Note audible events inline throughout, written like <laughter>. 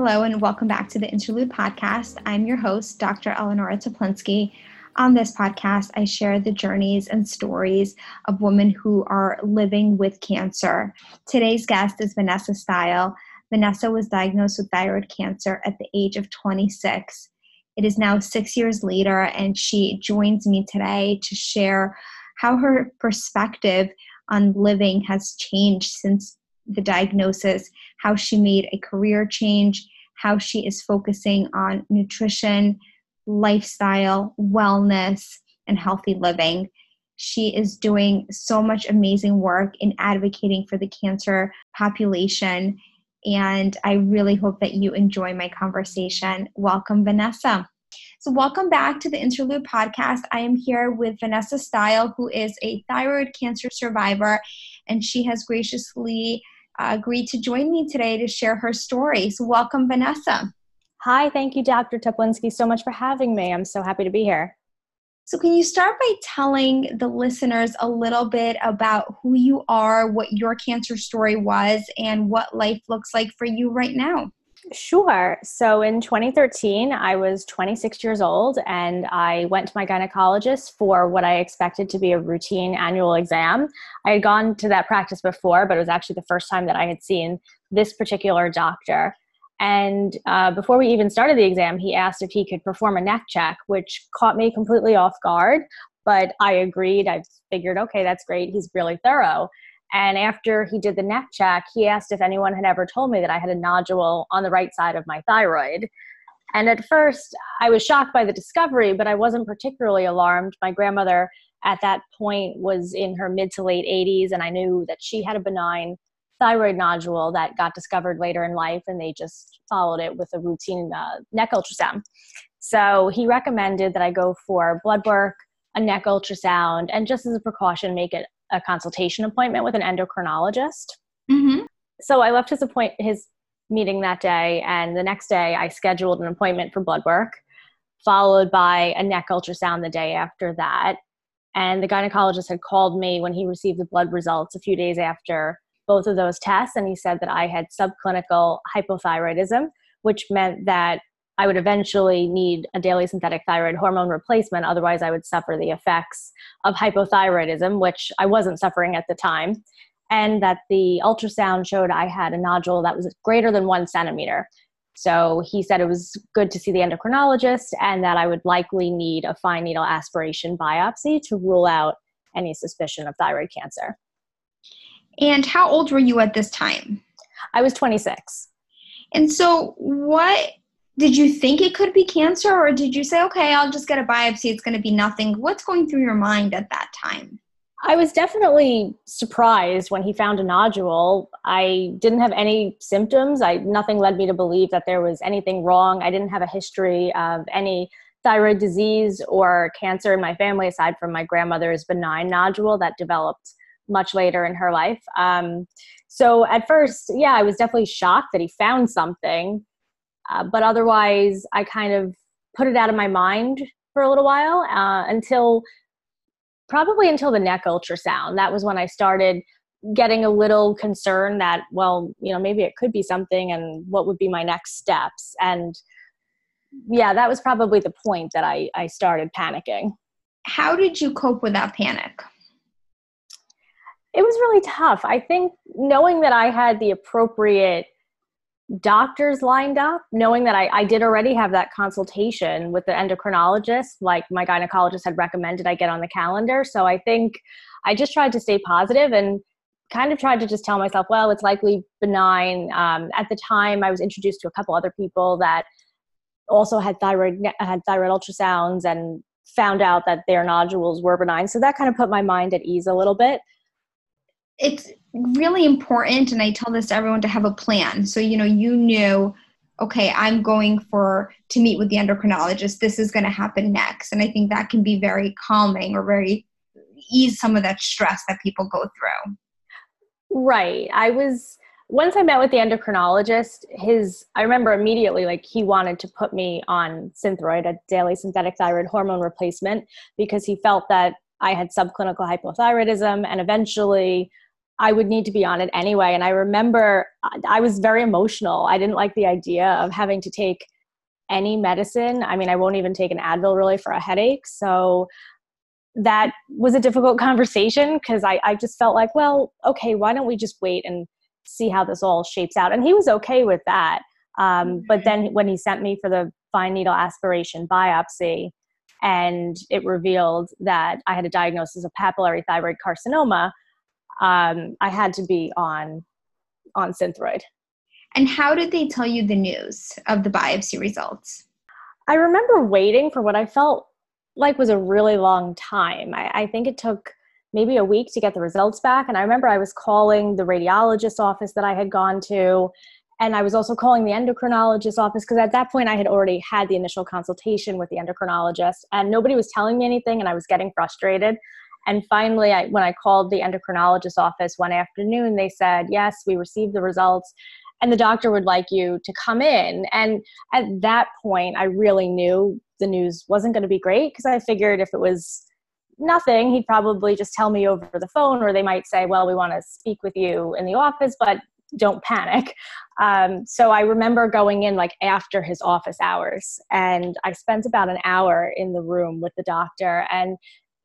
Hello, and welcome back to the Interlude Podcast. I'm your host, Dr. Eleonora Teplinsky. On this podcast, I share the journeys and stories of women who are living with cancer. Today's guest is Vanessa Stile. Vanessa was diagnosed with thyroid cancer at the age of 26. It is now six years later, and she joins me today to share how her perspective on living has changed since the diagnosis, how she made a career change, how she is focusing on nutrition, lifestyle, wellness, and healthy living. She is doing so much amazing work in advocating for the cancer population. And I really hope that you enjoy my conversation. Welcome, Vanessa. So, welcome back to the Interlude podcast. I am here with Vanessa Stile, who is a thyroid cancer survivor, and she has graciously Uh, agreed to join me today to share her story. So, welcome, Vanessa. Hi, thank you, Dr. Teplinsky, so much for having me. I'm so happy to be here. So, can you start by telling the listeners a little bit about who you are, what your cancer story was, and what life looks like for you right now? Sure. So in 2013, I was 26 years old and I went to my gynecologist for what I expected to be a routine annual exam. I had gone to that practice before, but it was actually the first time that I had seen this particular doctor. And uh, before we even started the exam, he asked if he could perform a neck check, which caught me completely off guard. But I agreed. I figured, okay, that's great. He's really thorough. And after he did the neck check, he asked if anyone had ever told me that I had a nodule on the right side of my thyroid. And at first, I was shocked by the discovery, but I wasn't particularly alarmed. My grandmother at that point was in her mid to late 80s, and I knew that she had a benign thyroid nodule that got discovered later in life, and they just followed it with a routine uh, neck ultrasound. So he recommended that I go for blood work, a neck ultrasound, and just as a precaution, make it a consultation appointment with an endocrinologist. Mm-hmm. So I left his appoint his meeting that day, and the next day I scheduled an appointment for blood work, followed by a neck ultrasound the day after that. And the gynecologist had called me when he received the blood results a few days after both of those tests, and he said that I had subclinical hypothyroidism, which meant that I would eventually need a daily synthetic thyroid hormone replacement. Otherwise, I would suffer the effects of hypothyroidism, which I wasn't suffering at the time. And that the ultrasound showed I had a nodule that was greater than one centimeter. So he said it was good to see the endocrinologist and that I would likely need a fine needle aspiration biopsy to rule out any suspicion of thyroid cancer. And how old were you at this time? I was 26. And so, what did you think it could be cancer or did you say okay i'll just get a biopsy it's going to be nothing what's going through your mind at that time? I was definitely surprised when he found a nodule. I didn't have any symptoms. I nothing led me to believe that there was anything wrong. I didn't have a history of any thyroid disease or cancer in my family aside from my grandmother's benign nodule that developed much later in her life. Um, so at first yeah i was definitely shocked that he found something uh, but otherwise, I kind of put it out of my mind for a little while uh, until probably until the neck ultrasound. That was when I started getting a little concerned that, well, you know, maybe it could be something and what would be my next steps. And yeah, that was probably the point that I, I started panicking. How did you cope with that panic? It was really tough. I think knowing that I had the appropriate doctors lined up, knowing that I, I did already have that consultation with the endocrinologist, like my gynecologist had recommended I get on the calendar. So I think I just tried to stay positive and kind of tried to just tell myself, well, it's likely benign. Um, at the time, I was introduced to a couple other people that also had thyroid had thyroid ultrasounds and found out that their nodules were benign. So that kind of put my mind at ease a little bit. It's really important and i tell this to everyone to have a plan. So you know you knew okay i'm going for to meet with the endocrinologist. This is going to happen next. And i think that can be very calming or very ease some of that stress that people go through. Right. I was once i met with the endocrinologist his i remember immediately like he wanted to put me on synthroid a daily synthetic thyroid hormone replacement because he felt that i had subclinical hypothyroidism and eventually I would need to be on it anyway. And I remember I was very emotional. I didn't like the idea of having to take any medicine. I mean, I won't even take an Advil really for a headache. So that was a difficult <laughs> conversation because I, I just felt like, well, okay, why don't we just wait and see how this all shapes out? And he was okay with that. Um, but then when he sent me for the fine needle aspiration biopsy, and it revealed that I had a diagnosis of papillary thyroid carcinoma, um, I had to be on on Synthroid. And how did they tell you the news of the biopsy results? I remember waiting for what I felt like was a really long time. I, I think it took maybe a week to get the results back. And I remember I was calling the radiologist office that I had gone to and I was also calling the endocrinologist office because at that point I had already had the initial consultation with the endocrinologist and nobody was telling me anything and I was getting frustrated. And finally, I, when I called the endocrinologist office one afternoon, they said, Yes, we received the results and the doctor would like you to come in. And at that point, I really knew the news wasn't going to be great because I figured if it was nothing, he'd probably just tell me over the phone, or they might say, Well, we want to speak with you in the office, but don't panic. Um, so I remember going in like after his office hours, and I spent about an hour in the room with the doctor. And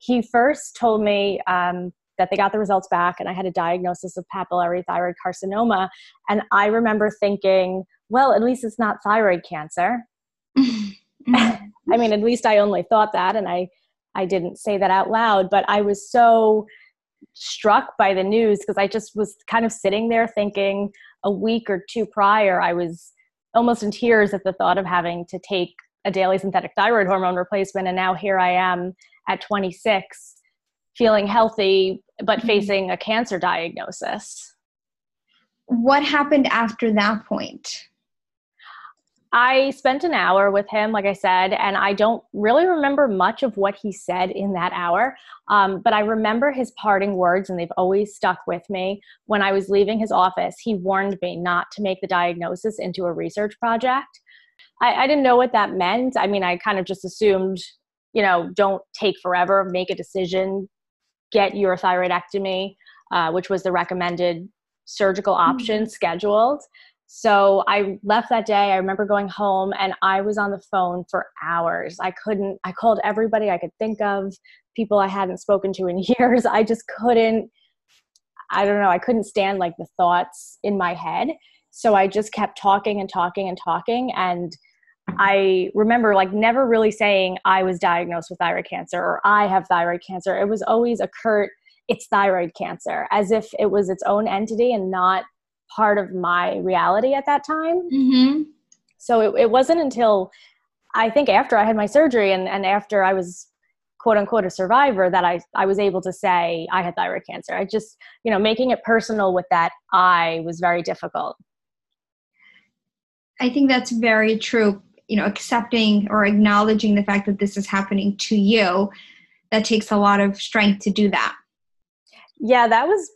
he first told me um, that they got the results back, and I had a diagnosis of papillary thyroid carcinoma. And I remember thinking, well, at least it's not thyroid cancer. <laughs> <laughs> I mean, at least I only thought that, and I I didn't say that out loud, but I was so struck by the news because I just was kind of sitting there thinking a week or two prior, I was almost in tears at the thought of having to take a daily synthetic thyroid hormone replacement. And now here I am at 26, feeling healthy, but mm-hmm. facing a cancer diagnosis. What happened after that point? I spent an hour with him, like I said, and I don't really remember much of what he said in that hour. Um, but I remember his parting words, and they've always stuck with me. When I was leaving his office, he warned me not to make the diagnosis into a research project. I, I didn't know what that meant. I mean, I kind of just assumed, you know, don't take forever, make a decision, get your thyroidectomy, uh, which was the recommended surgical option, mm-hmm. scheduled. So I left that day. I remember going home and I was on the phone for hours. I couldn't, I called everybody I could think of, people I hadn't spoken to in <laughs> years. I just couldn't, I don't know, I couldn't stand like the thoughts in my head. So I just kept talking and talking and talking. And I remember like never really saying I was diagnosed with thyroid cancer or I have thyroid cancer. It was always a curt, it's thyroid cancer, as if it was its own entity and not part of my reality at that time. Mm-hmm. So it, it wasn't until I think after I had my surgery and, and after I was quote unquote a survivor that I, I was able to say I had thyroid cancer. I just, you know, making it personal with that I was very difficult. I think that's very true. You know, accepting or acknowledging the fact that this is happening to you, that takes a lot of strength to do that. Yeah, that was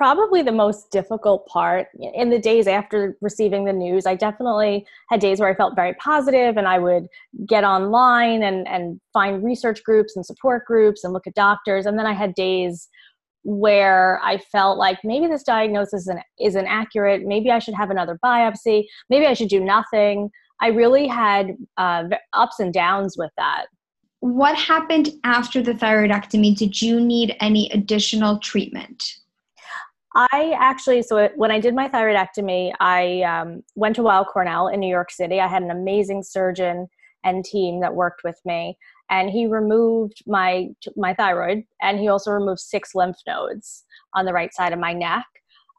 probably the most difficult part. In the days after receiving the news i definitely had days where i felt very positive and i would get online and, and find research groups and support groups and look at doctors. And then i had days where i felt like maybe this diagnosis isn't, isn't accurate. Maybe i should have another biopsy. Maybe i should do nothing i really had uh, ups and downs with that what happened after the thyroidectomy did you need any additional treatment I actually, so when I did my thyroidectomy, I um, went to Weill Cornell in New York City. I had an amazing surgeon and team that worked with me, and he removed my my thyroid, and he also removed six lymph nodes on the right side of my neck.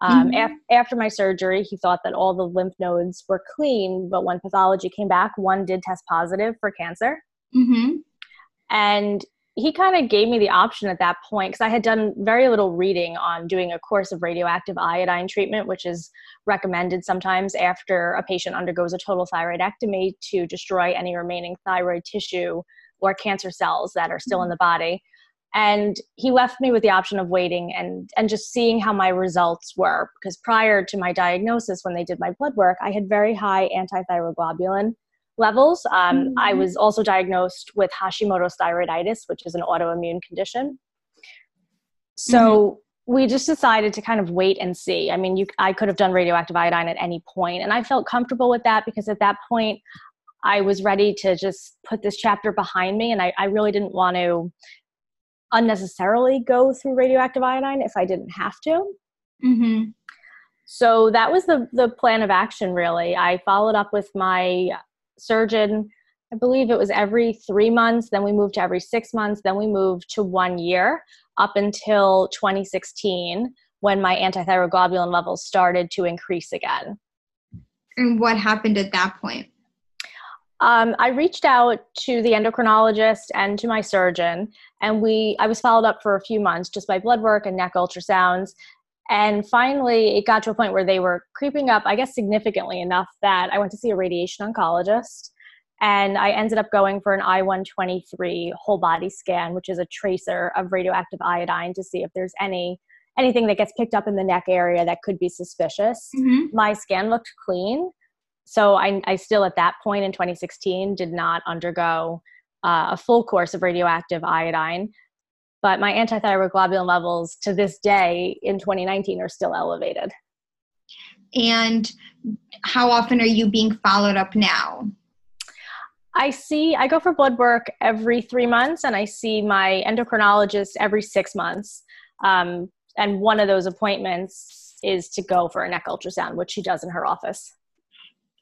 Um, mm-hmm. af- after my surgery, he thought that all the lymph nodes were clean, but when pathology came back, one did test positive for cancer. Mm-hmm. And he kind of gave me the option at that point because I had done very little reading on doing a course of radioactive iodine treatment, which is recommended sometimes after a patient undergoes a total thyroidectomy to destroy any remaining thyroid tissue or cancer cells that are still in the body. And he left me with the option of waiting and, and just seeing how my results were. Because prior to my diagnosis, when they did my blood work, I had very high antithyroglobulin levels. Um, mm-hmm. I was also diagnosed with Hashimoto's thyroiditis, which is an autoimmune condition. So, mm-hmm. we just decided to kind of wait and see. I mean, you, I could have done radioactive iodine at any point, and I felt comfortable with that because at that point, I was ready to just put this chapter behind me, and I, I really didn't want to unnecessarily go through radioactive iodine if I didn't have to. Mm-hmm. So that was the the plan of action. Really, I followed up with my surgeon. I believe it was every three months. Then we moved to every six months. Then we moved to one year up until 2016 when my antithyroglobulin levels started to increase again. And what happened at that point? Um, I reached out to the endocrinologist and to my surgeon, and we I was followed up for a few months just by blood work and neck ultrasounds. And finally, it got to a point where they were creeping up, I guess, significantly enough that I went to see a radiation oncologist. And I ended up going for an I 123 whole body scan, which is a tracer of radioactive iodine to see if there's any anything that gets picked up in the neck area that could be suspicious. Mm-hmm. My scan looked clean. So I, I, still, at that point in 2016, did not undergo uh, a full course of radioactive iodine. But my antithyroglobulin levels to this day in 2019 are still elevated. And how often are you being followed up now? I see, I go for blood work every three months, and I see my endocrinologist every six months. Um, and one of those appointments is to go for a neck ultrasound, which she does in her office.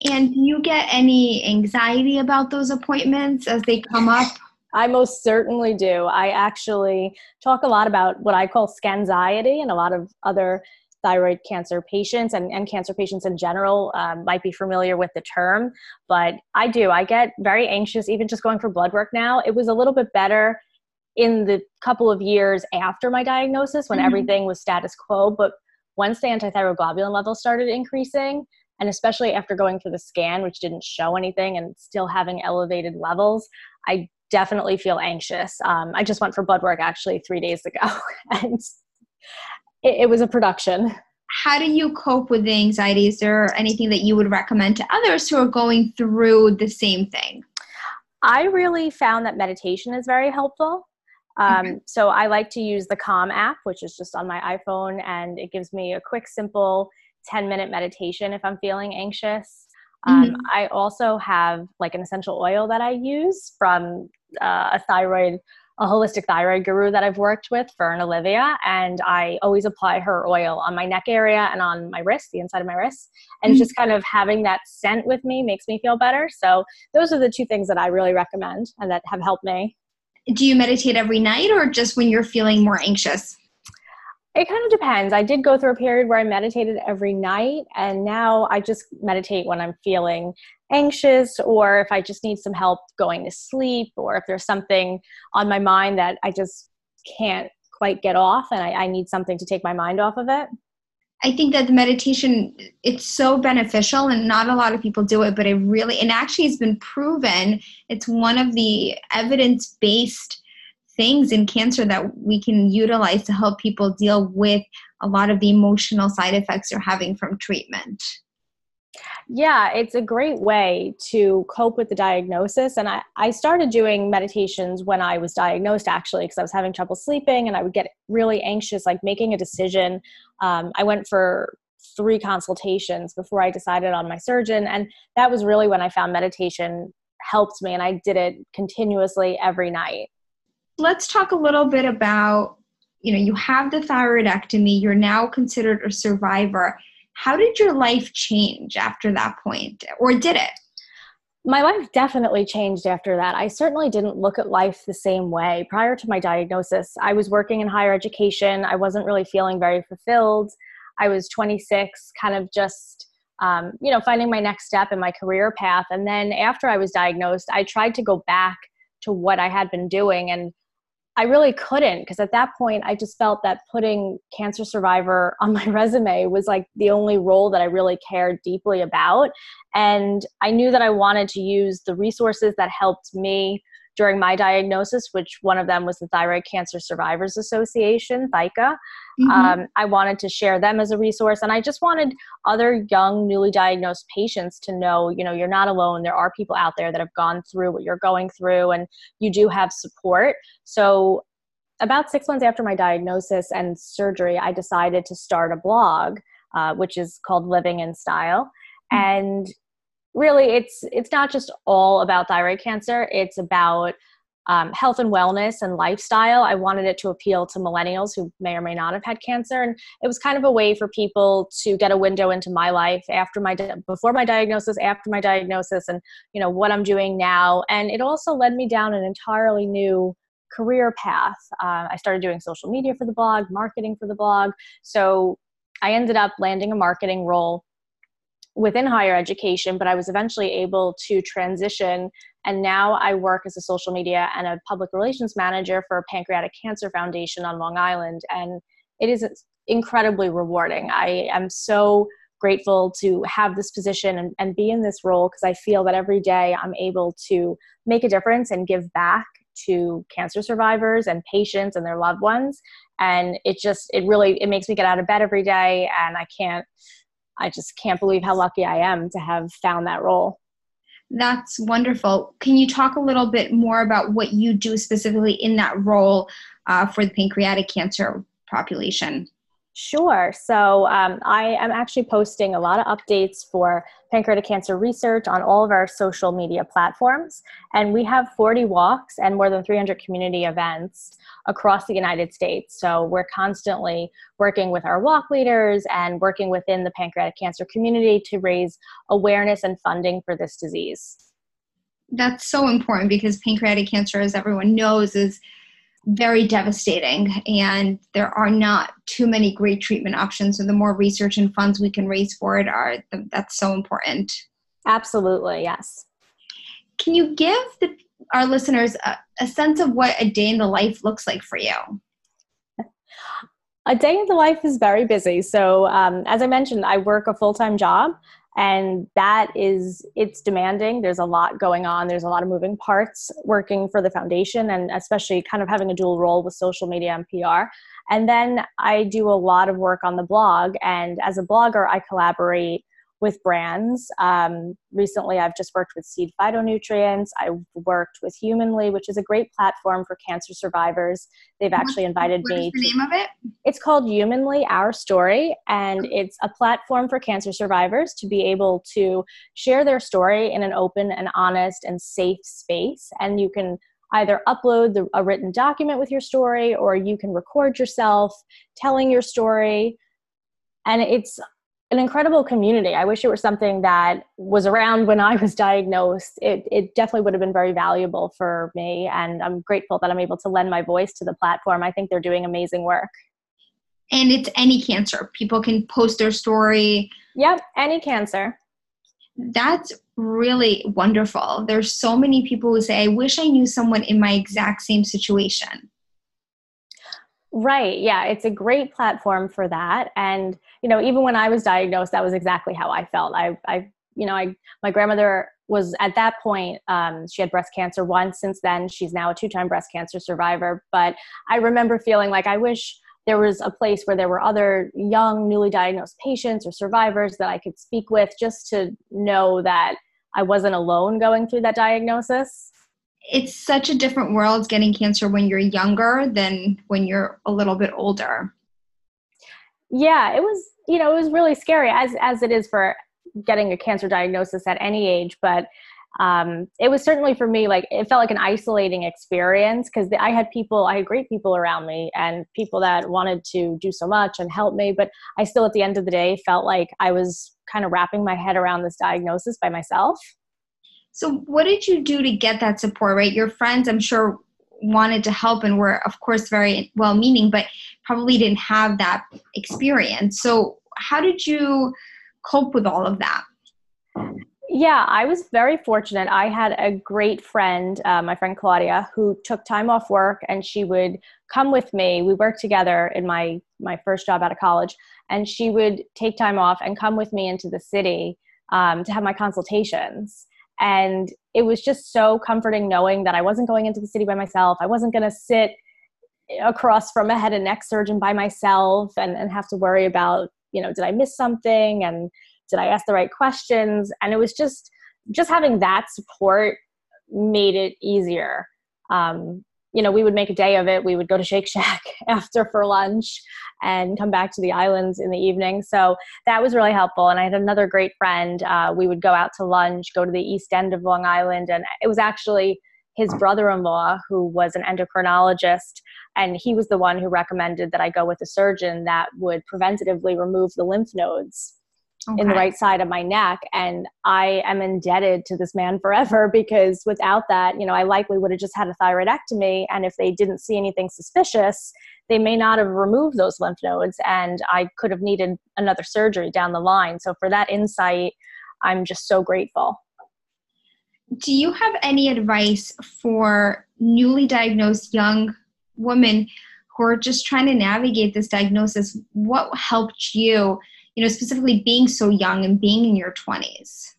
And do you get any anxiety about those appointments as they come up? I most certainly do. I actually talk a lot about what I call scanxiety, and a lot of other thyroid cancer patients and, and cancer patients in general um, might be familiar with the term. But I do. I get very anxious, even just going for blood work now. It was a little bit better in the couple of years after my diagnosis when mm-hmm. everything was status quo. But once the antithyroglobulin levels started increasing, and especially after going for the scan, which didn't show anything and still having elevated levels, I definitely feel anxious. Um, I just went for blood work actually three days ago, <laughs> and it, it was a production. How do you cope with the anxiety? Is there anything that you would recommend to others who are going through the same thing? I really found that meditation is very helpful. Um, okay. So I like to use the Calm app, which is just on my iPhone, and it gives me a quick, simple 10 minute meditation if I'm feeling anxious. Um, mm-hmm. I also have like an essential oil that I use from uh, a thyroid, a holistic thyroid guru that I've worked with, Fern Olivia, and I always apply her oil on my neck area and on my wrist, the inside of my wrist, and mm-hmm. just kind of having that scent with me makes me feel better. So those are the two things that I really recommend and that have helped me. Do you meditate every night or just when you're feeling more anxious? It kind of depends. I did go through a period where I meditated every night, and now I just meditate when I'm feeling anxious or if I just need some help going to sleep or if there's something on my mind that I just can't quite get off and I, I need something to take my mind off of it. I think that the meditation it's so beneficial and not a lot of people do it, but it really and actually has been proven it's one of the evidence-based things in cancer that we can utilize to help people deal with a lot of the emotional side effects they're having from treatment. Yeah, it's a great way to cope with the diagnosis. And I, I started doing meditations when I was diagnosed, actually, because I was having trouble sleeping and I would get really anxious, like making a decision. Um, I went for three consultations before I decided on my surgeon. And that was really when I found meditation helped me. And I did it continuously every night let's talk a little bit about you know you have the thyroidectomy you're now considered a survivor how did your life change after that point or did it my life definitely changed after that. I certainly didn't look at life the same way. Prior to my diagnosis, I was working in higher education. I wasn't really feeling very fulfilled. I was 26, kind of just, um, you know, finding my next step in my career path. And then after I was diagnosed, I tried to go back to what I had been doing. And I really couldn't because at that point I just felt that putting cancer survivor on my <laughs> resume was like the only role that I really cared deeply about. And I knew that I wanted to use the resources that helped me during my diagnosis, which one of them was the Thyroid Cancer Survivors Association, ThyCa. Mm-hmm. Um, I wanted to share them as a resource, and I just wanted other young, newly diagnosed patients to know, you know, you're not alone. There are people out there that have gone through what you're going through, and you do have support. So about six months after my diagnosis and surgery, I decided to start a blog, uh, which is called Living in Style. Mm-hmm. And really, it's it's not just all about thyroid cancer. It's about um, health and wellness and lifestyle. I wanted it to appeal to millennials who may or may not have had cancer, and it was kind of a way for people to get a window into my life after my di- before my diagnosis, after my diagnosis, and you know what I'm doing now. And it also led me down an entirely new career path. Uh, I started doing social media for the blog, marketing for the blog. So I ended up landing a marketing role within higher education, but I was eventually able to transition. And now I work as a social media and a public relations manager for Pancreatic Cancer Foundation on Long Island. And it is incredibly rewarding. I am so grateful to have this position and, and be in this role because I feel that every day I'm able to make a difference and give back to cancer survivors and patients and their loved ones and it just it really it makes me get out of bed every day and i can't i just can't believe how lucky i am to have found that role. That's wonderful. Can you talk a little bit more about what you do specifically in that role uh, for the pancreatic cancer population Sure. So um, I am actually posting a lot of updates for pancreatic cancer research on all of our social media platforms. And we have 40 walks and more than 300 community events across the United States. So we're constantly working with our walk leaders and working within the pancreatic cancer community to raise awareness and funding for this disease. That's so important because pancreatic cancer, as everyone knows, is very devastating and there are not too many great treatment options. So the more research and funds we can raise for it are that's so important. Absolutely yes. Can you give the, our listeners a, a sense of what a day in the life looks like for you? A day in the life is very busy. So um, as i mentioned i work a full-time job and that is it's demanding. There's a lot going on. There's a lot of moving parts working for the foundation and especially kind of having a dual role with social media and pr and then i do a lot of work on the blog. And as a blogger i collaborate with brands. Um, recently, I've just worked with Seed Phytonutrients. I worked with Humanly, which is a great platform for cancer survivors. They've actually invited what me. What's the name of it? It's called Humanly Our Story, and it's a platform for cancer survivors to be able to share their story in an open and honest and safe space. And you can either upload the, a written document with your story or you can record yourself telling your story and it's an incredible community. I wish it were something that was around when I was diagnosed. It, it definitely would have been very valuable for me, and I'm grateful that I'm able to lend my voice to the platform. I think they're doing amazing work. And it's any cancer. People can post their story. Yep, any cancer. That's really wonderful. There's so many people who say, I wish I knew someone in my exact same situation. Right. Yeah. It's a great platform for that. And, you know, even when I was diagnosed, that was exactly how I felt. I, I, you know, I, my grandmother was at that point, um, she had breast cancer once. Since then, she's now a two time breast cancer survivor. But I remember feeling like I wish there was a place where there were other young, newly diagnosed patients or survivors that I could speak with just to know that I wasn't alone going through that diagnosis it's such a different world getting cancer when you're younger than when you're a little bit older. Yeah, it was, you know, it was really scary as as it is for getting a cancer diagnosis at any age, but um, it was certainly for me like it felt like an isolating experience because I had people, I had great people around me and people that wanted to do so much and help me, but I still at the end of the day felt like I was kind of wrapping my head around this diagnosis by myself. So, what did you do to get that support, right? Your friends, I'm sure, wanted to help and were, of course, very well meaning, but probably didn't have that experience. So, how did you cope with all of that? Yeah, I was very fortunate. I had a great friend, uh, my friend Claudia, who took time off work and she would come with me. We worked together in my my first job out of college, and she would take time off and come with me into the city um, to have my consultations. And it was just so comforting knowing that I wasn't going into the city by myself. I wasn't going to sit across from a head and neck surgeon by myself and, and have to worry about, you know, did I miss something? And did I ask the right questions? And it was just, just having that support made it easier. Um, you know, we would make a day of it. We would go to Shake Shack <laughs> after for lunch and come back to the islands in the evening. So that was really helpful. And I had another great friend. Uh, we would go out to lunch, go to the east end of Long Island. And it was actually his brother in law, who was an endocrinologist. And he was the one who recommended that I go with a surgeon that would preventatively remove the lymph nodes okay. in the right side of my neck. And I am indebted to this man forever <laughs> because without that, you know, I likely would have just had a thyroidectomy. And if they didn't see anything suspicious, they may not have removed those lymph nodes and I could have needed another surgery down the line. So for that insight, I'm just so grateful. Do you have any advice for newly diagnosed young women who are just trying to navigate this diagnosis? What helped you you know, specifically being so young and being in your 20s?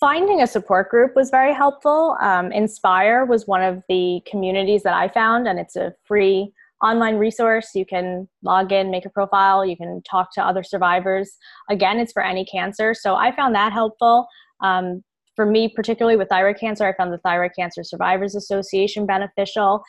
Finding a support group was very helpful. Um, Inspire was one of the communities that I found, and it's a free online resource. You can log in, make a profile, you can talk to other survivors. Again, it's for any cancer. So I found that helpful. Um, for me, particularly with thyroid cancer, I found the Thyroid Cancer Survivors Association beneficial.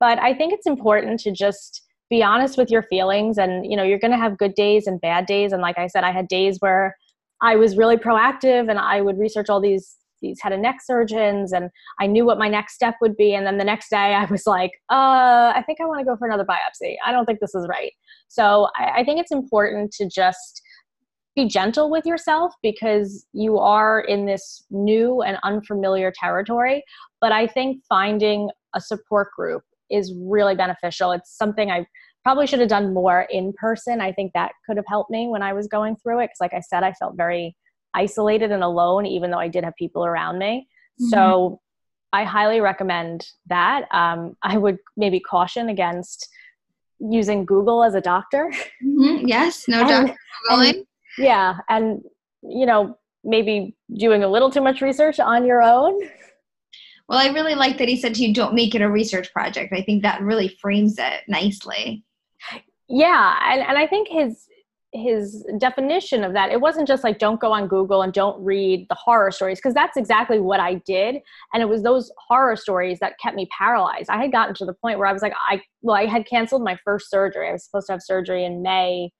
But I think it's important to just be honest with your feelings and you know you're going to have good days and bad days. And like i said i had days where i was really proactive and i would research all these these head and neck surgeons and i knew what my next step would be. And then the next day i was like uh i think i want to go for another biopsy. I don't think this is right. So I, I think it's important to just be gentle with yourself because you are in this new and unfamiliar territory. But i think finding a support group is really beneficial. It's something I probably should have done more in person. I think that could have helped me when I was going through it. Because, like I said, I felt very isolated and alone, even though I did have people around me. Mm-hmm. So, I highly recommend that. Um, I would maybe caution against using Google as a doctor. Mm-hmm. Yes, no <laughs> doctor and, Yeah, and you know maybe doing a little too much research on your own well, I really like that he said to you, don't make it a research project. I think that really frames it nicely. Yeah. And, and I think his, his definition of that it wasn't just like don't go on google and don't read the horror stories because that's exactly what i did and it was those horror stories that kept me paralyzed i had gotten to the point where i was like i well i had canceled my first surgery i was supposed to have surgery in may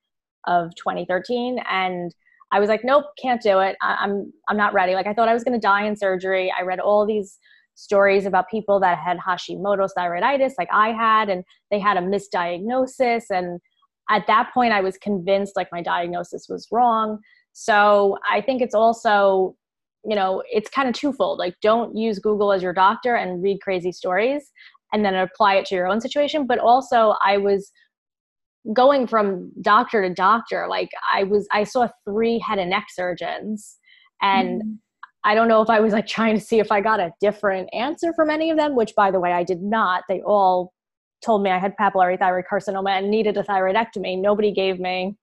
of 2013 and i was like nope can't do it I, i'm i'm not ready like i thought i was going to die in surgery i read all these stories about people that had Hashimoto's thyroiditis, like I had, and they had a misdiagnosis. And at that point, I was convinced like my diagnosis was wrong. So I think it's also, you know, it's kind of twofold. Like, don't use Google as your doctor and read crazy stories and then apply it to your own situation. But also, I was going from doctor to doctor. Like, I was, I saw three head and neck surgeons. And mm I don't know if I was like trying to see if I got a different answer from any of them, which by the way, I did not. They all told me I had papillary thyroid carcinoma and needed a thyroidectomy. Nobody gave me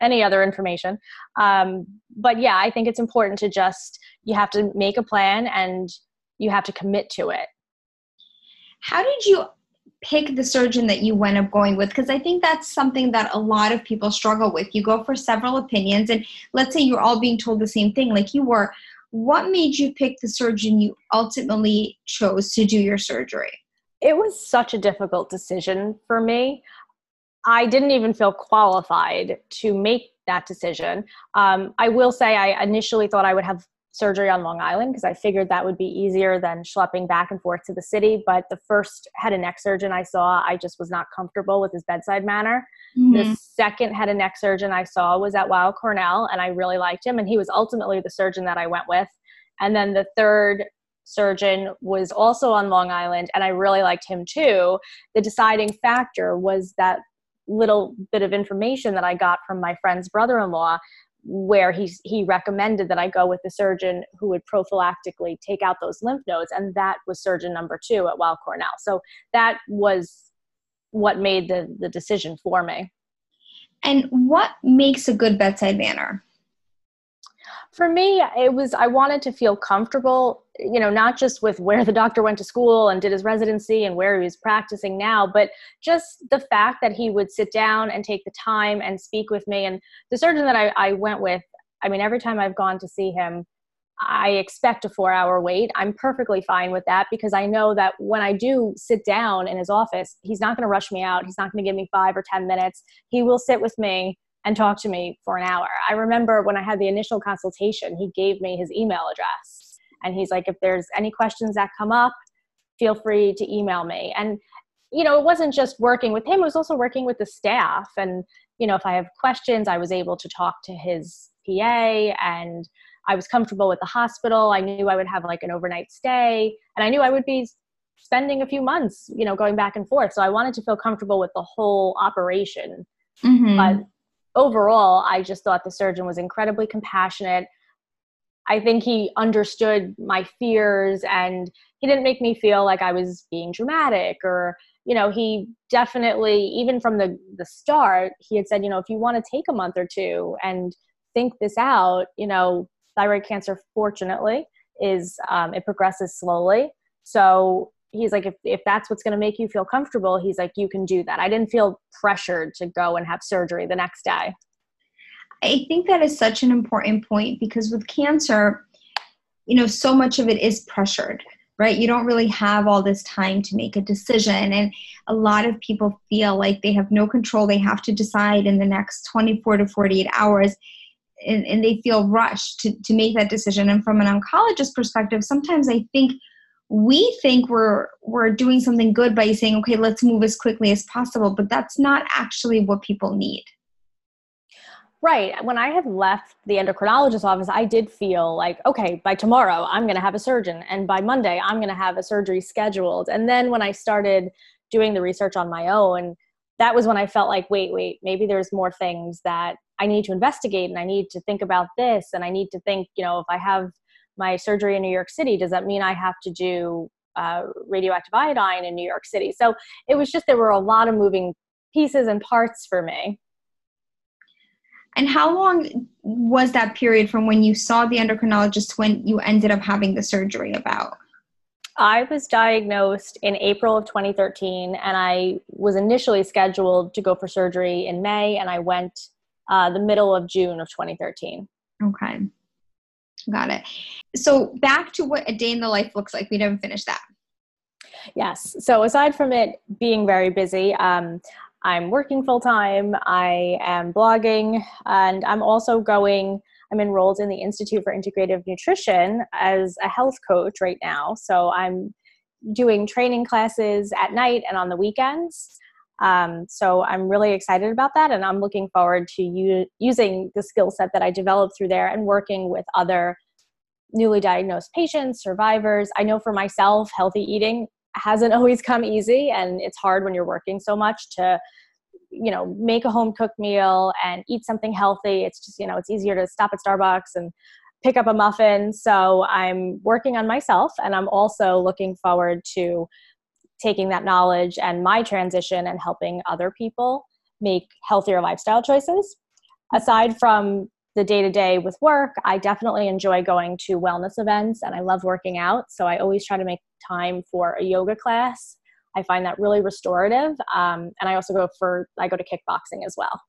any other information. Um, but yeah, I think it's important to just, you have to make a plan and you have to commit to it. How did you pick the surgeon that you went up going with because i think that's something that a lot of people struggle with you go for several opinions and let's say you're all being told the same thing like you were what made you pick the surgeon you ultimately chose to do your surgery? It was such a difficult decision for me. I didn't even feel qualified to make that decision. Um, I will say, I initially thought I would have surgery on Long Island because I figured that would be easier than schlepping back and forth to the city. But the first head and neck surgeon I saw, I just was not comfortable with his bedside manner. Mm-hmm. The second head and neck surgeon I saw was at Weill Cornell, and I really liked him. And he was ultimately the surgeon that I went with. And then the third surgeon was also on Long Island, and I really liked him too. The deciding factor was that little bit of information that I got from my friend's brother in law where he he recommended that I go with the surgeon who would prophylactically take out those lymph nodes, and that was surgeon number two at Weill Cornell. So that was what made the the decision for me. And what makes a good bedside manner? For me, it was I wanted to feel comfortable, you know, not just with where the doctor went to school and did his residency and where he was practicing now, but just the fact that he would sit down and take the time and speak with me. And the surgeon that I, I went with, I mean, every time I've gone to see him, I expect a four hour wait. I'm perfectly fine with that because I know that when I do sit down in his office, he's not going to rush me out. He's not going to give me five or 10 minutes. He will sit with me and talk to me for an hour. I remember when I had the initial consultation, he gave me his email address. And he's like, if there's any questions that come up, feel free to email me. And, you know, it wasn't just working with him, it was also working with the staff. And, you know, if I have questions, I was able to talk to his PA and I was comfortable with the hospital. I knew I would have like an overnight stay and I knew I would be spending a few months, you know, going back and forth. So I wanted to feel comfortable with the whole operation. Mm-hmm. But overall, I just thought the surgeon was incredibly compassionate. I think he understood my fears and he didn't make me feel like I was being dramatic or you know he definitely even from the the start he had said you know if you want to take a month or two and think this out you know thyroid cancer fortunately is um, it progresses slowly so he's like if, if that's what's going to make you feel comfortable he's like you can do that. I didn't feel pressured to go and have surgery the next day. I think that is such an important point because with cancer you know so much of it is pressured right? You don't really have all this time to make a decision. And a lot of people feel like they have no control. They have to decide in the next 24 to 48 hours. And, and they feel rushed to, to make that decision. And from an oncologist perspective sometimes i think we think we're we're doing something good by saying okay let's move as quickly as possible but that's not actually what people need. Right. When i had left the endocrinologist office i did feel like okay by tomorrow i'm going to have a surgeon and by monday i'm going to have a surgery scheduled. And then when i started doing the research on my own that was when i felt like wait wait maybe there's more things that i need to investigate and i need to think about this and i need to think you know if i have my surgery in New York City, does that mean I have to do uh, radioactive iodine in New York City? So it was just there were a lot of moving pieces and parts for me. And how long was that period from when you saw the endocrinologist when you ended up having the surgery about? I was diagnosed in April of 2013, and I was initially scheduled to go for surgery in May, and I went uh, the middle of June of 2013. Okay. Got it. So back to what a day in the life looks like. We didn't finish that. Yes. So aside from it being very busy, um, I'm working full time. I am blogging, and I'm also going. I'm enrolled in the Institute for Integrative Nutrition as a health coach right now. So I'm doing training classes at night and on the weekends. Um, so I'm really excited about that, and I'm looking forward to u- using the skill set that I developed through there and working with other newly diagnosed patients, survivors. I know for myself, healthy eating hasn't <laughs> always come easy, and it's hard when you're working so much to you know make a home cooked meal and eat something healthy it's just you know it's easier to stop at starbucks and pick up a muffin so i'm working on myself and i'm also looking forward to taking that knowledge and my transition and helping other people make healthier lifestyle choices. Aside from the day to day with work, I definitely enjoy going to wellness events and I love working out. So I always try to make time for a yoga class. I find that really restorative. Um, and I also go for, I go to kickboxing as well.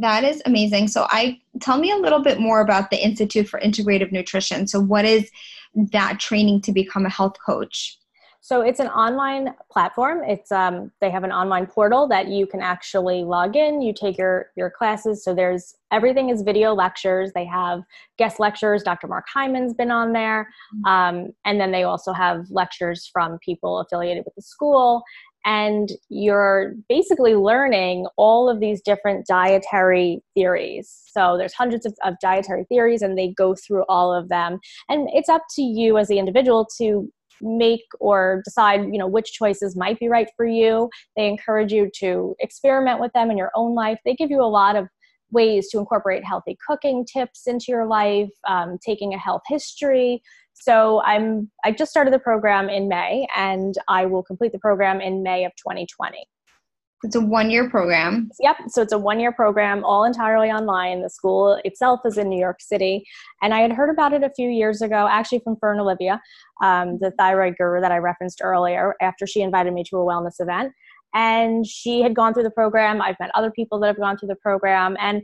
That is amazing. So I tell me a little bit more about the Institute for Integrative Nutrition. So what is that training to become a health coach? So it's an online platform. It's um, they have an online portal that you can actually log in. You take your your classes. So there's everything is video lectures. They have guest lectures. Dr. Mark Hyman's been on there, mm-hmm. um, and then they also have lectures from people affiliated with the school. And you're basically learning all of these different dietary theories. So there's hundreds of, of dietary theories, and they go through all of them. And it's up to you as the individual to make or decide you know which choices might be right for you. They encourage you to experiment with them in your own life. They give you a lot of ways to incorporate healthy cooking tips into your life um, taking a health history. So i'm i just started the program in may and i will complete the program in may of 2020 it's a one year program. Yep. So it's a one year program, all entirely online. The school itself is in New York City. And I had heard about it a few years ago, actually from Fern Olivia, um, the thyroid guru that I referenced earlier, after she invited me to a wellness event. And she had gone through the program. I've met other people that have gone through the program. And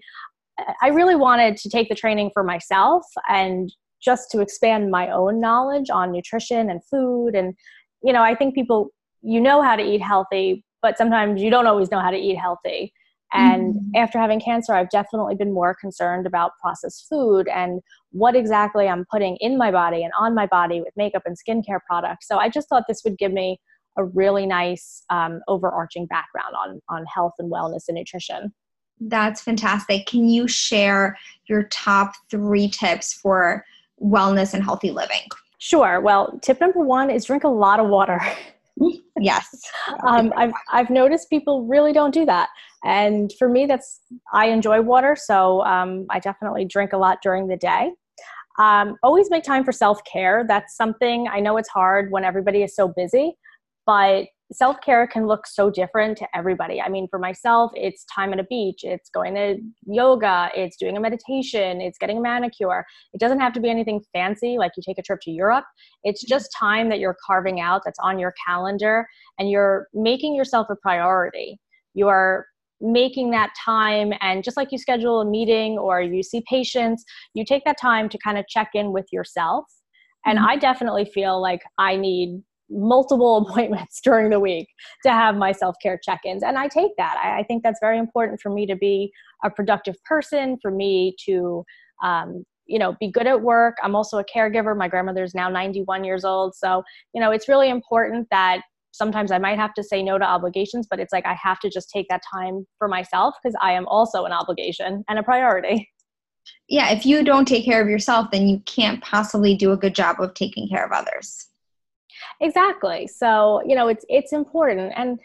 I really wanted to take the training for myself and just to expand my own knowledge on nutrition and food. And, you know, I think people, you know how to eat healthy, but sometimes you don't always know how to eat healthy. And mm-hmm. after having cancer, I've definitely been more concerned about processed food and what exactly I'm putting in my body and on my body with makeup and skincare products. So I just thought this would give me a really nice um, overarching background on, on health and wellness and nutrition. That's fantastic. Can you share your top three tips for wellness and healthy living? Sure. Well, tip number one is drink a lot of water. <laughs> yes. <laughs> um, I've, I've noticed people really don't do that. And for me, that's, I enjoy water. So um, I definitely drink a lot during the day. Um, always make time for self care. That's something I know it's hard when everybody is so busy, but self care can look so different to everybody. I mean, for myself, it's time at a beach, it's going to yoga, it's doing a meditation, it's getting a manicure. It doesn't have to be anything fancy like you take a trip to Europe. It's mm-hmm. just time that you're carving out that's on your calendar and you're making yourself a priority. You are making that time and just like you schedule a meeting or you see patients, you take that time to kind of check in with yourself. And mm-hmm. I definitely feel like I need multiple <laughs> appointments during the week to have my self-care check-ins. And i take that. I, I, think that's very important for me to be a productive person for me to um, you know be good at work. I'm also a caregiver. My grandmother's now 91 years old. So you know it's really important that sometimes i might have to say no to obligations but it's like i have to just take that time for myself because i am also an obligation and a priority. Yeah if you don't take care of yourself then you can't possibly do a good job of taking care of others Exactly. So, you know, it's it's important and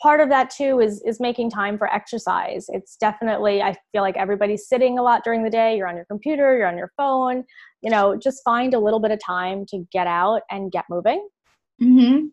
part of that too is is making time for exercise. It's definitely I feel like everybody's sitting a lot during the day. You're on your computer, you're on your phone. You know, just find a little bit of time to get out and get moving. Mm-hmm.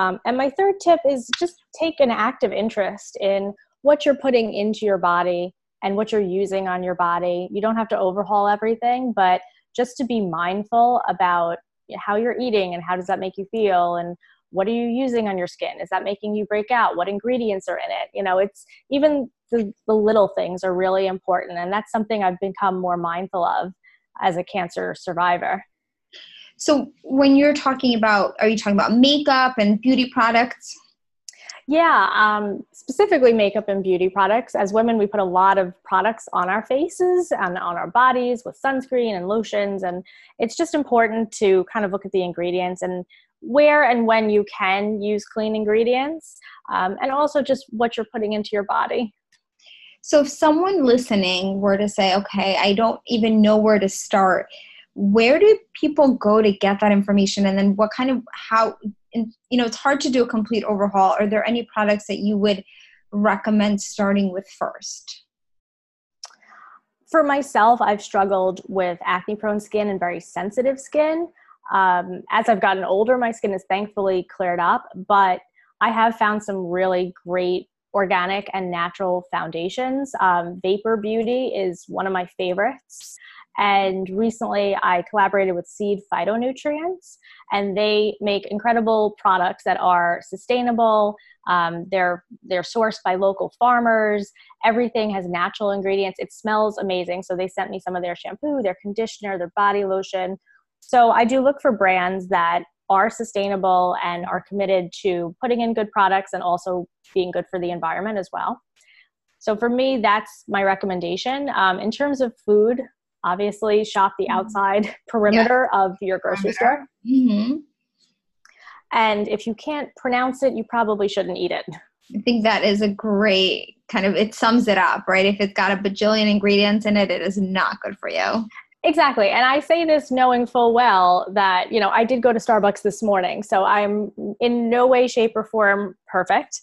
Um, and my third tip is just take an active interest in what you're putting into your body and what you're using on your body. You don't have to overhaul everything, but just to be mindful about how you're eating and how does that make you feel and what are you using on your skin? Is that making you break out? What ingredients are in it? You know it's even the, the little things are really important and that's something i've become more mindful of as a cancer survivor. So when you're talking about are you talking about makeup and beauty products yeah, um, specifically makeup and beauty products. As women, we put a lot of products on our faces and on our bodies with sunscreen and lotions. And it's just important to kind of look at the ingredients and where and when you can use clean ingredients, um, and also just what you're putting into your body. So, if someone listening were to say, okay, I don't even know where to start, where do people go to get that information? And then what kind of, how and you know it's hard to do a complete overhaul. Are there any products that you would recommend starting with first? For myself i've struggled with acne prone skin and very sensitive skin. Um, as i've gotten older my skin has thankfully cleared up but i have found some really great organic and natural foundations. Um, Vapour Beauty is one of my favorites and recently I collaborated with Seed Phytonutrients, and they make incredible products that are sustainable. Um, they're they're sourced by local farmers. Everything has natural ingredients. It smells amazing. So they sent me some of their shampoo, their conditioner, their body lotion. So I do look for brands that are sustainable and are committed to putting in good products and also being good for the environment as well. So for me, that's my recommendation. Um, in terms of food, obviously shop the mm-hmm. outside <laughs> perimeter yeah. of your grocery store. Mm-hmm. And if you can't pronounce it, you probably shouldn't eat it. I think that is a great kind of it sums it up, right? If it's got a bajillion ingredients in it, it is not good for you. Exactly. And I say this knowing full well that, you know, I did go to Starbucks this morning. So I'm in no way, shape, or form perfect.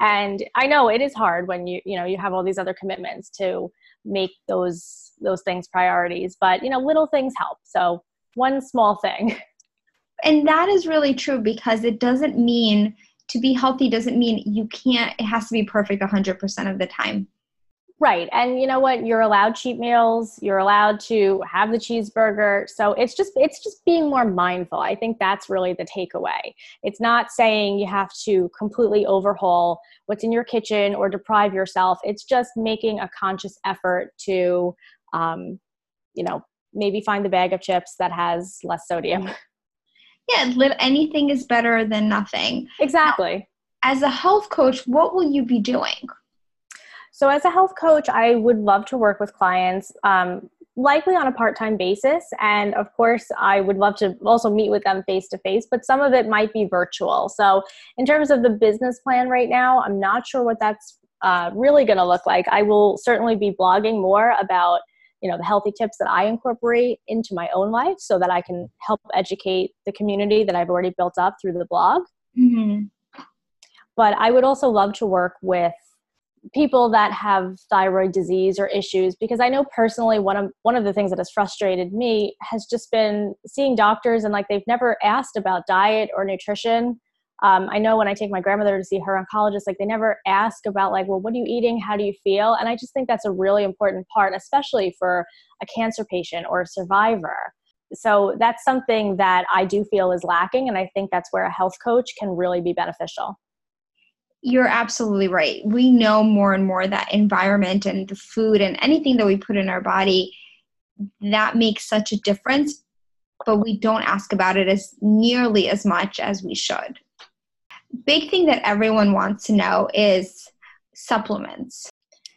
And I know it is hard when you, you know, you have all these other commitments to make those those things priorities but you know little things help. So one small thing. <laughs> And that is really true because it doesn't mean to be healthy doesn't mean you can't it has to be perfect 100% of the time Right. And you know what? You're allowed cheat meals. You're allowed to have the cheeseburger. So it's just it's just being more mindful. I think that's really the takeaway. It's not saying you have to completely overhaul what's in your kitchen or deprive yourself. It's just making a conscious effort to um, you know, maybe find the bag of chips that has less sodium. <laughs> Yeah, anything is better than nothing. Exactly. Now, as a health coach, what will you be doing? So, as a health coach, I would love to work with clients, um, likely on a part time basis. And of course, I would love to also meet with them face to face, but some of it might be virtual. So, in terms of the business plan right now, I'm not sure what that's uh, really going to look like. I will certainly be blogging more about you know the healthy tips that i incorporate into my own life so that i can help educate the community that i've already built up through the blog mm-hmm. but i would also love to work with people that have thyroid disease or issues because i know personally one of one of the things that has frustrated me has just been seeing doctors and like they've never asked about diet or nutrition. Um, i know when i take my grandmother to see her oncologist like they never ask about like well what are you eating? How do you feel? And i just think that's a really important part especially for a cancer patient or a survivor. So that's something that i do feel is lacking and i think that's where a health coach can really be beneficial you're absolutely right we know more and more that environment and the food and anything that we put in our body that makes such a difference but we don't ask about it as nearly as much as we should big thing that everyone wants to know is supplements.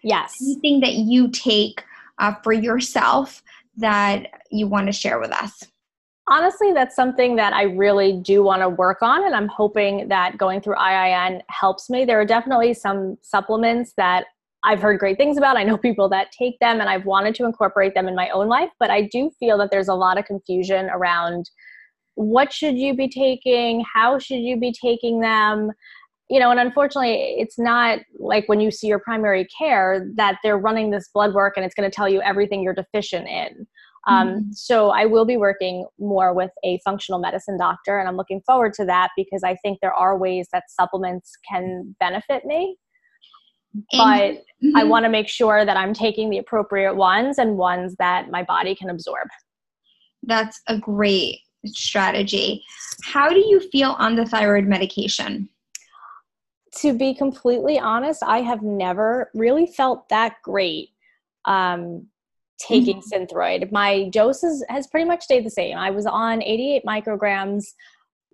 Yes. Anything that you take uh, for yourself that you want to share with us? Honestly, that's something that I really do want to work on, and I'm hoping that going through IIN helps me. There are definitely some supplements that I've heard great things about. I know <laughs> people that take them, and I've wanted to incorporate them in my own life, but I do feel that there's a lot of confusion around what should you be taking how should you be taking them you know and unfortunately it's not like when you see your primary care that they're running this blood work and it's going to tell you everything you're deficient in um, mm-hmm. so i will be working more with a functional medicine doctor and i'm looking forward to that because i think there are ways that supplements can benefit me but mm-hmm. i want to make sure that i'm taking the appropriate ones and ones that my body can absorb that's a great strategy. How do you feel on the thyroid medication? To be completely honest, I have never really felt that great um, taking mm-hmm. Synthroid. My doses has pretty much stayed the same. I was on 88 micrograms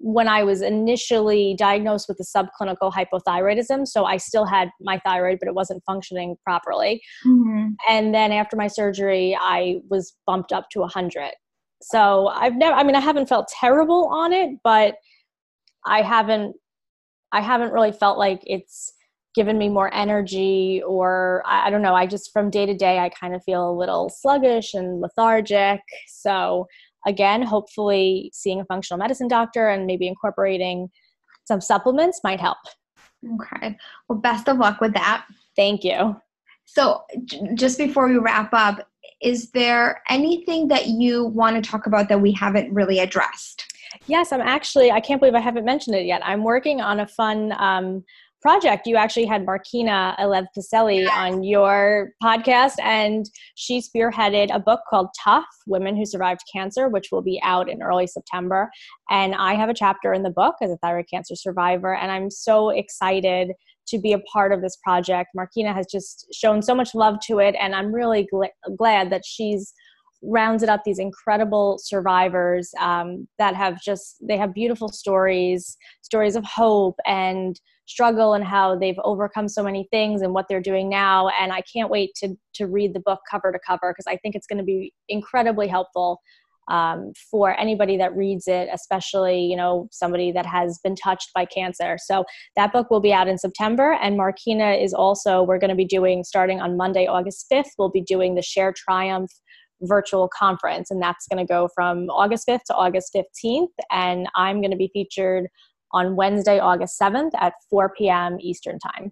when I was initially diagnosed with the subclinical hypothyroidism. So I still had my thyroid, but it wasn't functioning properly. Mm-hmm. And then after my surgery, I was bumped up to 100 so i've never i mean i haven't felt terrible on it but i haven't i haven't really felt like it's given me more energy or I, I, don't know i just from day to day i kind of feel a little sluggish and lethargic. So again hopefully seeing a functional medicine doctor and maybe incorporating some supplements might help. Okay. Well best of luck with that. Thank you. So j- just before we wrap up is there anything that you want to talk about that we haven't really addressed? Yes, I'm actually, I can't believe I haven't mentioned it yet. I'm working on a fun um, project. You actually had Markina Alev Pacelli on your podcast, and she spearheaded a book called Tough Women Who Survived Cancer, which will be out in early September. And I have a chapter in the book as a thyroid cancer survivor, and I'm so excited to be a part of this project. Markina has just shown so much love to it, and I'm really gl- glad that she's rounded up these incredible survivors um, that have just they have beautiful stories stories of hope and struggle and how they've overcome so many things and what they're doing now and i can't wait to to read the book cover to cover because i think it's going to be incredibly helpful um, for anybody that reads it, especially you know somebody that has been touched by cancer. So that book will be out in September, and Markina is also we're going to be doing starting on Monday, August fifth. We'll be doing the Share Triumph virtual conference, and that's going to go from August fifth to August fifteenth, and I'm going to be featured on Wednesday, August 7th at 4 p.m. Eastern Time.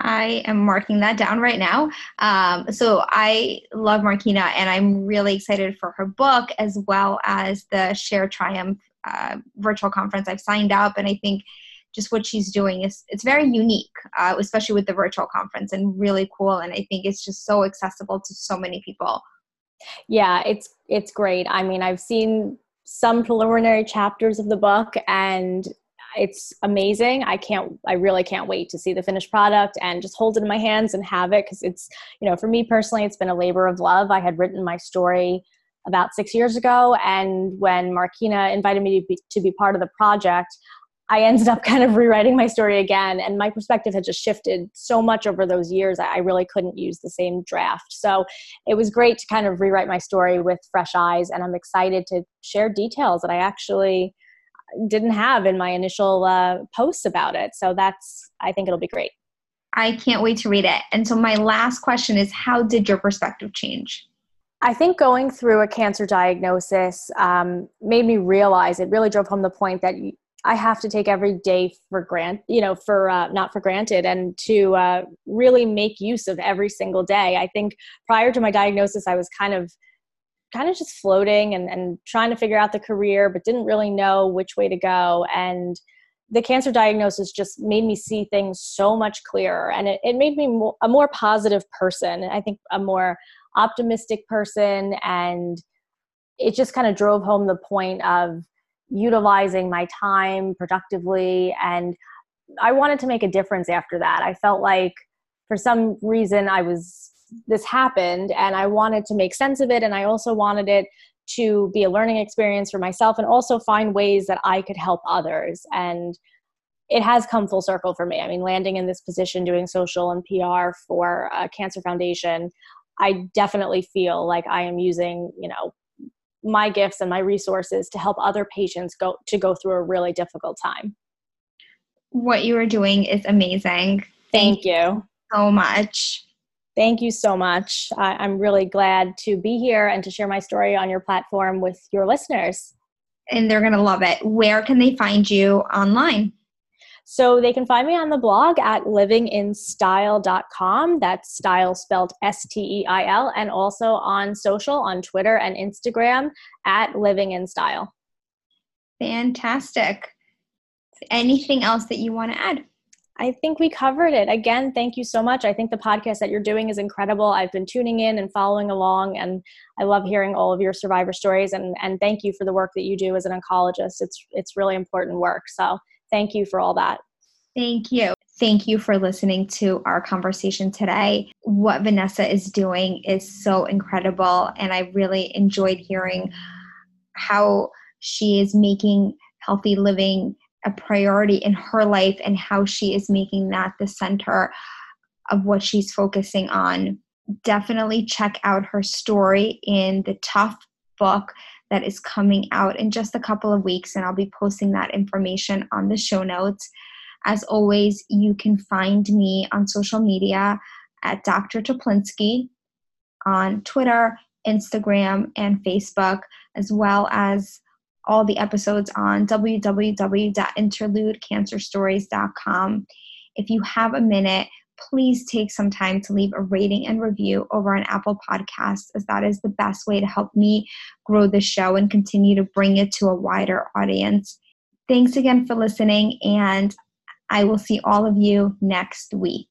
I am marking that down right now. Um, so I love Markina, and I'm really excited for her book as well as the Share Triumph uh, virtual conference. I've signed up, and I think just what she's doing is it's very unique, uh, especially with the virtual conference, and really cool. And I think it's just so accessible to so many people. Yeah, it's it's great. I mean, I've seen some preliminary chapters of the book, and it's amazing. I can't, I really can't wait to see the finished product and just hold it in my hands and have it because it's, you know, for me personally, it's been a labor of love. I had written my story about six years ago. And when Markina invited me to be, to be part of the project, I ended up <laughs> kind of rewriting my story again, and my perspective had just shifted so much over those years. I really couldn't use the same draft. So it was great to kind of rewrite my story with fresh eyes, and I'm excited to share details that I actually didn't have in my initial uh, posts about it. So that's, I think it'll be great. I can't wait to read it. And so, my last question is How did your perspective change? I think going through a cancer diagnosis um, made me realize it really drove home the point that I have to take every day for grant, you know, for uh, not for granted, and to uh, really make use of every single day. I think prior to my diagnosis, I was kind of kind of just floating and, and trying to figure out the career, but didn't really know which way to go. And the cancer diagnosis just made me see things so much clearer and it, it made me a more positive person. I think a more optimistic person. And it just kind of drove home the point of utilizing my time productively. And I wanted to make a difference after that. I felt like for some reason I was this happened and I wanted to make sense of it and I also wanted it to be a learning experience for myself and also find ways that I could help others and it has come full circle for me. I mean, landing in this position doing social and PR for a Cancer Foundation, I definitely feel like I am using, you know, my gifts and my resources to help other patients go to go through a really difficult time. What you are doing is amazing. Thank, Thank you so much. Thank you so much. I, am really glad to be here and to share my story on your platform with your listeners. And they're going to love it. Where can they find you online? So they can find me on the blog at livinginsteil.com. That's Steil spelled S T E I L, and also on social on Twitter and Instagram at living in Steil. Fantastic. Anything else that you want to add? I think we covered it. Again, thank you so much. I think the podcast that you're doing is incredible. I've been tuning in and following along, and I love hearing all of your survivor stories. And, and thank you for the work that you do as an oncologist. It's, it's really important work. So thank you for all that. Thank you. Thank you for listening to our conversation today. What Vanessa is doing is so incredible, and I really enjoyed hearing how she is making healthy living a priority in her life and how she is making that the center of what she's focusing on. Definitely check out her story in the Tough book that is coming out in just a couple of weeks, and I'll be posting that information on the show notes. As always, you can find me on social media at Dr. Toplinsky on Twitter, Instagram, and Facebook, as well as all the episodes on www.interludecancerstories.com. If you have a minute, please take some time to leave a rating and review over on Apple Podcasts, as that is the best way to help me grow the show and continue to bring it to a wider audience. Thanks again for listening, and I will see all of you next week.